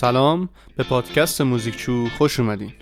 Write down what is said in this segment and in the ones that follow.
سلام. به پادکست موزیکچو خوش اومدین.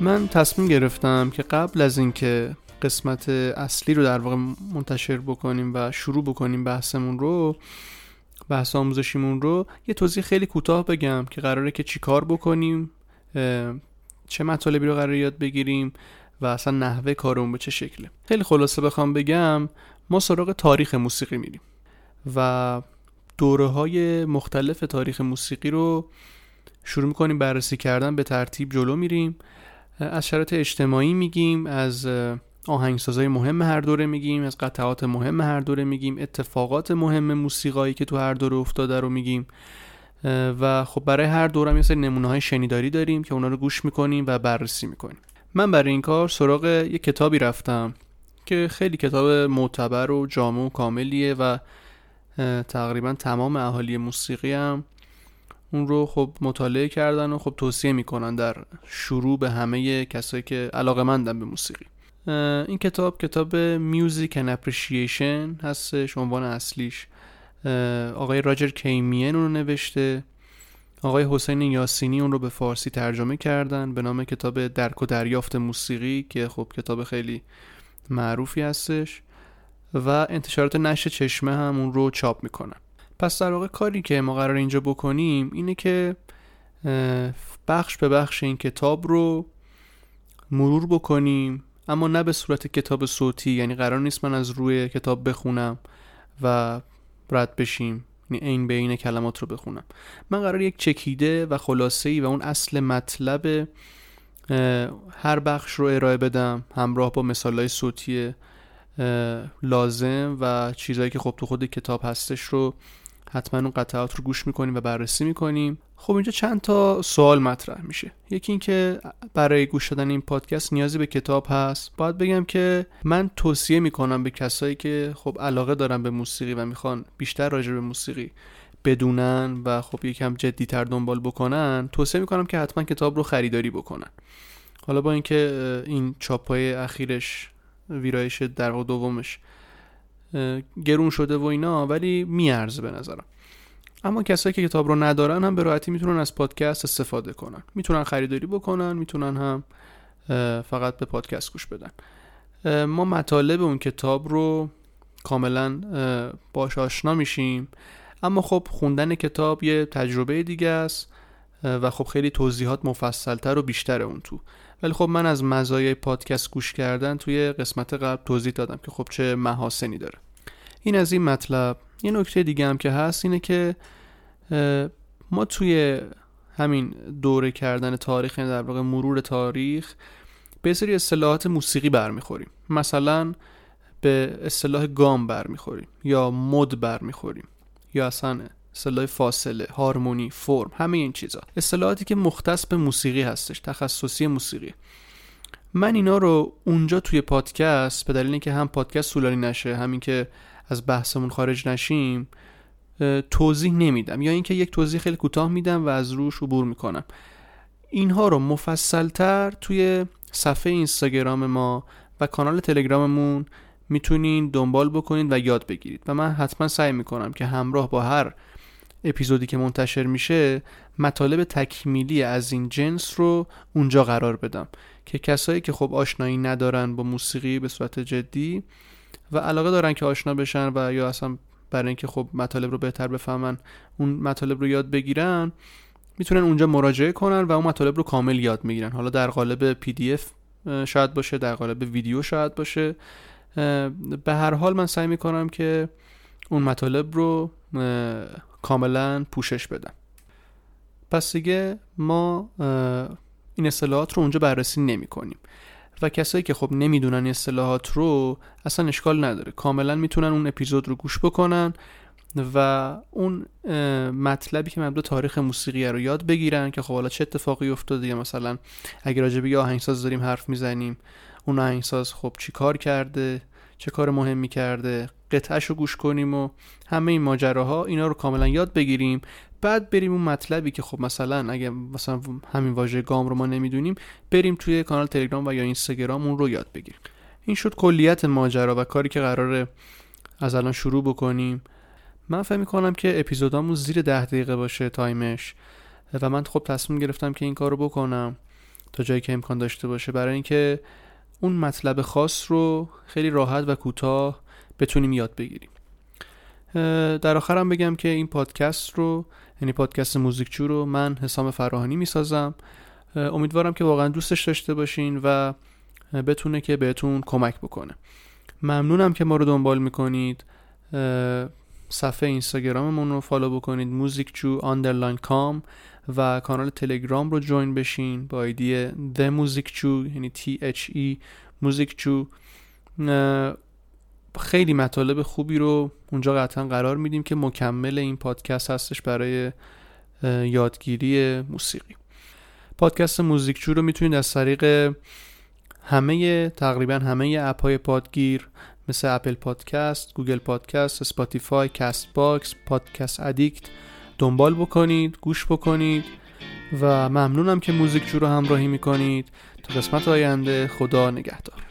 من تصمیم گرفتم که قبل از اینکه قسمت اصلی رو در واقع منتشر بکنیم و شروع بکنیم بحثمون رو بحث آموزشیمون رو یه توضیح خیلی کوتاه بگم که قراره که چیکار بکنیم چه مطالبی رو قرار یاد بگیریم و اصلا نحوه کارمون به چه شکله. خیلی خلاصه بخوام بگم ما سراغ تاریخ موسیقی میریم و دوره های مختلف تاریخ موسیقی رو شروع می‌کنیم بررسی کردن به ترتیب جلو میریم. از شرایط اجتماعی میگیم از آهنگسازای مهم هر دوره میگیم از قطعات مهم هر دوره میگیم اتفاقات مهم موسیقایی که تو هر دوره افتاده رو میگیم. و خب برای هر دوره هم یه سری نمونه های شنیداری داریم که اونا رو گوش می‌کنیم و بررسی می‌کنیم. من برای این کار سراغ یه کتابی رفتم که خیلی کتاب معتبر و جامع و کاملیه و تقریبا تمام اهالی موسیقی هم اون رو خب مطالعه کردن و خب توصیه می‌کنن در شروع به همه کسایی که علاقه مندن به موسیقی. این کتاب کتاب میوزیک and Appreciation هستش عنوان اصلیش. آقای راجر کیمین اون رو نوشته. آقای حسین یاسینی اون رو به فارسی ترجمه کردن به نام کتاب درک و دریافت موسیقی که خب کتاب خیلی معروفی هستش. و انتشارات نشر چشمه هم اون رو چاپ می‌کنن. پس در واقع کاری که ما قرار اینجا بکنیم اینه که بخش به بخش این کتاب رو مرور بکنیم اما نه به صورت کتاب صوتی یعنی قرار نیست من از روی کتاب بخونم و رد بشیم یعنی این به این کلمات رو بخونم. من قرار یک چکیده و خلاصه ای و اون اصل مطلب هر بخش رو ارائه بدم همراه با مثال های صوتی لازم و چیزهایی که خب تو خود کتاب هستش رو حتما اون قطعات رو گوش می‌کنیم و بررسی می‌کنیم. خب اینجا چند تا سوال مطرح میشه. یکی اینکه برای گوش دادن این پادکست نیازی به کتاب هست. باید بگم که من توصیه می‌کنم به کسایی که خب علاقه دارن به موسیقی و می‌خوان بیشتر راجع به موسیقی بدونن و خب یکم جدیتر دنبال بکنن توصیه می‌کنم که حتما کتاب رو خریداری بکنن. حالا با اینکه این چاپای اخیرش ویرایش در دومش گرون شده و اینا ولی میارزه به نظرم. اما کسایی که کتاب رو ندارن هم به راحتی می‌تونن از پادکست استفاده کنن. می‌تونن خریداری بکنن می‌تونن هم فقط به پادکست گوش بدن. ما مطالب اون کتاب رو کاملا باش آشنا میشیم. اما خب خوندن کتاب یه تجربه دیگه است و خب خیلی توضیحات مفصلتر و بیشتر اون تو. ولی خب من از مزایای پادکست گوش کردن توی قسمت قبل توضیح دادم که خب چه محاسنی داره. این از این مطلب. یه نکته دیگه هم که هست اینه که ما توی همین دوره کردن تاریخ یعنی در واقع مرور تاریخ به سری اصطلاحات موسیقی برمیخوریم. مثلا به اصطلاح گام برمیخوریم یا مد برمیخوریم یا اصلا اصطلاح فاصله هارمونی فرم همه این چیزا. اصطلاحاتی که مختص به موسیقی هستش تخصصی موسیقی. من اینا رو اونجا توی پادکست به دلیل اینکه هم پادکست طولانی نشه همین که از بحثمون خارج نشیم توضیح نمیدم. یا اینکه یک توضیح خیلی کوتاه میدم و از روش عبور می‌کنم. اینها رو مفصلتر توی صفحه اینستاگرام ما و کانال تلگراممون می‌تونین دنبال بکنید و یاد بگیرید. و من حتما سعی می‌کنم که همراه با هر اپیزودی که منتشر میشه مطالب تکمیلی از این جنس رو اونجا قرار بدم. که کسایی که خب آشنایی ندارن با موسیقی به صورت جدی و علاقه دارن که آشنا بشن و یا اصلا برای اینکه خب مطالب رو بهتر بفهمن اون مطالب رو یاد بگیرن می‌تونن اونجا مراجعه کنن و اون مطالب رو کامل یاد می‌گیرن. حالا در قالب پی دی اف شاید باشه در قالب ویدیو شاید باشه. به هر حال من سعی می‌کنم که اون مطالب رو کاملا پوشش بدم. پس دیگه ما این اصطلاحات رو اونجا بررسی نمی کنیم و کسایی که خب نمی‌دونن اصطلاحات رو اصلا اشکال نداره. کاملا می‌تونن اون اپیزود رو گوش بکنن و اون مطلبی که مربوط تاریخ موسیقی رو یاد بگیرن که خب حالا چه اتفاقی افتاده یا مثلا اگه راجع به آهنگساز داریم حرف می‌زنیم اون آهنگساز خب چی کار کرده؟ چه کار مهمی کرده؟ قطعش رو گوش کنیم و همه این ماجراها اینا رو کاملا یاد بگیریم بعد بریم اون مطلبی که خب مثلا اگه مثلا همین واژه گام رو ما نمی‌دونیم بریم توی کانال تلگرام و یا اینستاگرام اون رو یاد بگیریم. این شد کلیت ماجرا و کاری که قراره از الان شروع بکنیم. من فکر می‌کنم که اپیزودامون زیر ده دقیقه باشه time ش و من خب تصمیم گرفتم که این کار رو بکنم تا جایی که امکان داشته باشه. برای اینکه اون مطلب خاص رو خیلی راحت و کوتاه بتونیم یاد بگیریم. در آخرم بگم که این پادکست رو یعنی پادکست موزیکچو رو من حسام فراهانی می‌سازم. امیدوارم که واقعا دوستش داشته باشین و بتونه که بهتون کمک بکنه. ممنونم که ما رو دنبال می‌کنید. صفحه اینستاگراممون رو follow بکنید موزیکچو underline com و کانال تلگرام رو join بشین با ID The موزیکچو یعنی T H E موزیکچو خیلی مطالب خوبی رو اونجا قطعا قرار میدیم که مکمل این پادکست هستش برای یادگیری موسیقی. پادکست موزیکچو رو می‌تونید از طریق همه تقریبا همه اپ های پادگیر مثل Apple Podcast، Google Podcast، Spotify، Castbox، Podcast Addict دنبال بکنید، گوش بکنید و ممنونم که موزیکچو رو همراهی می‌کنید. تا قسمت آینده خدا نگهدار.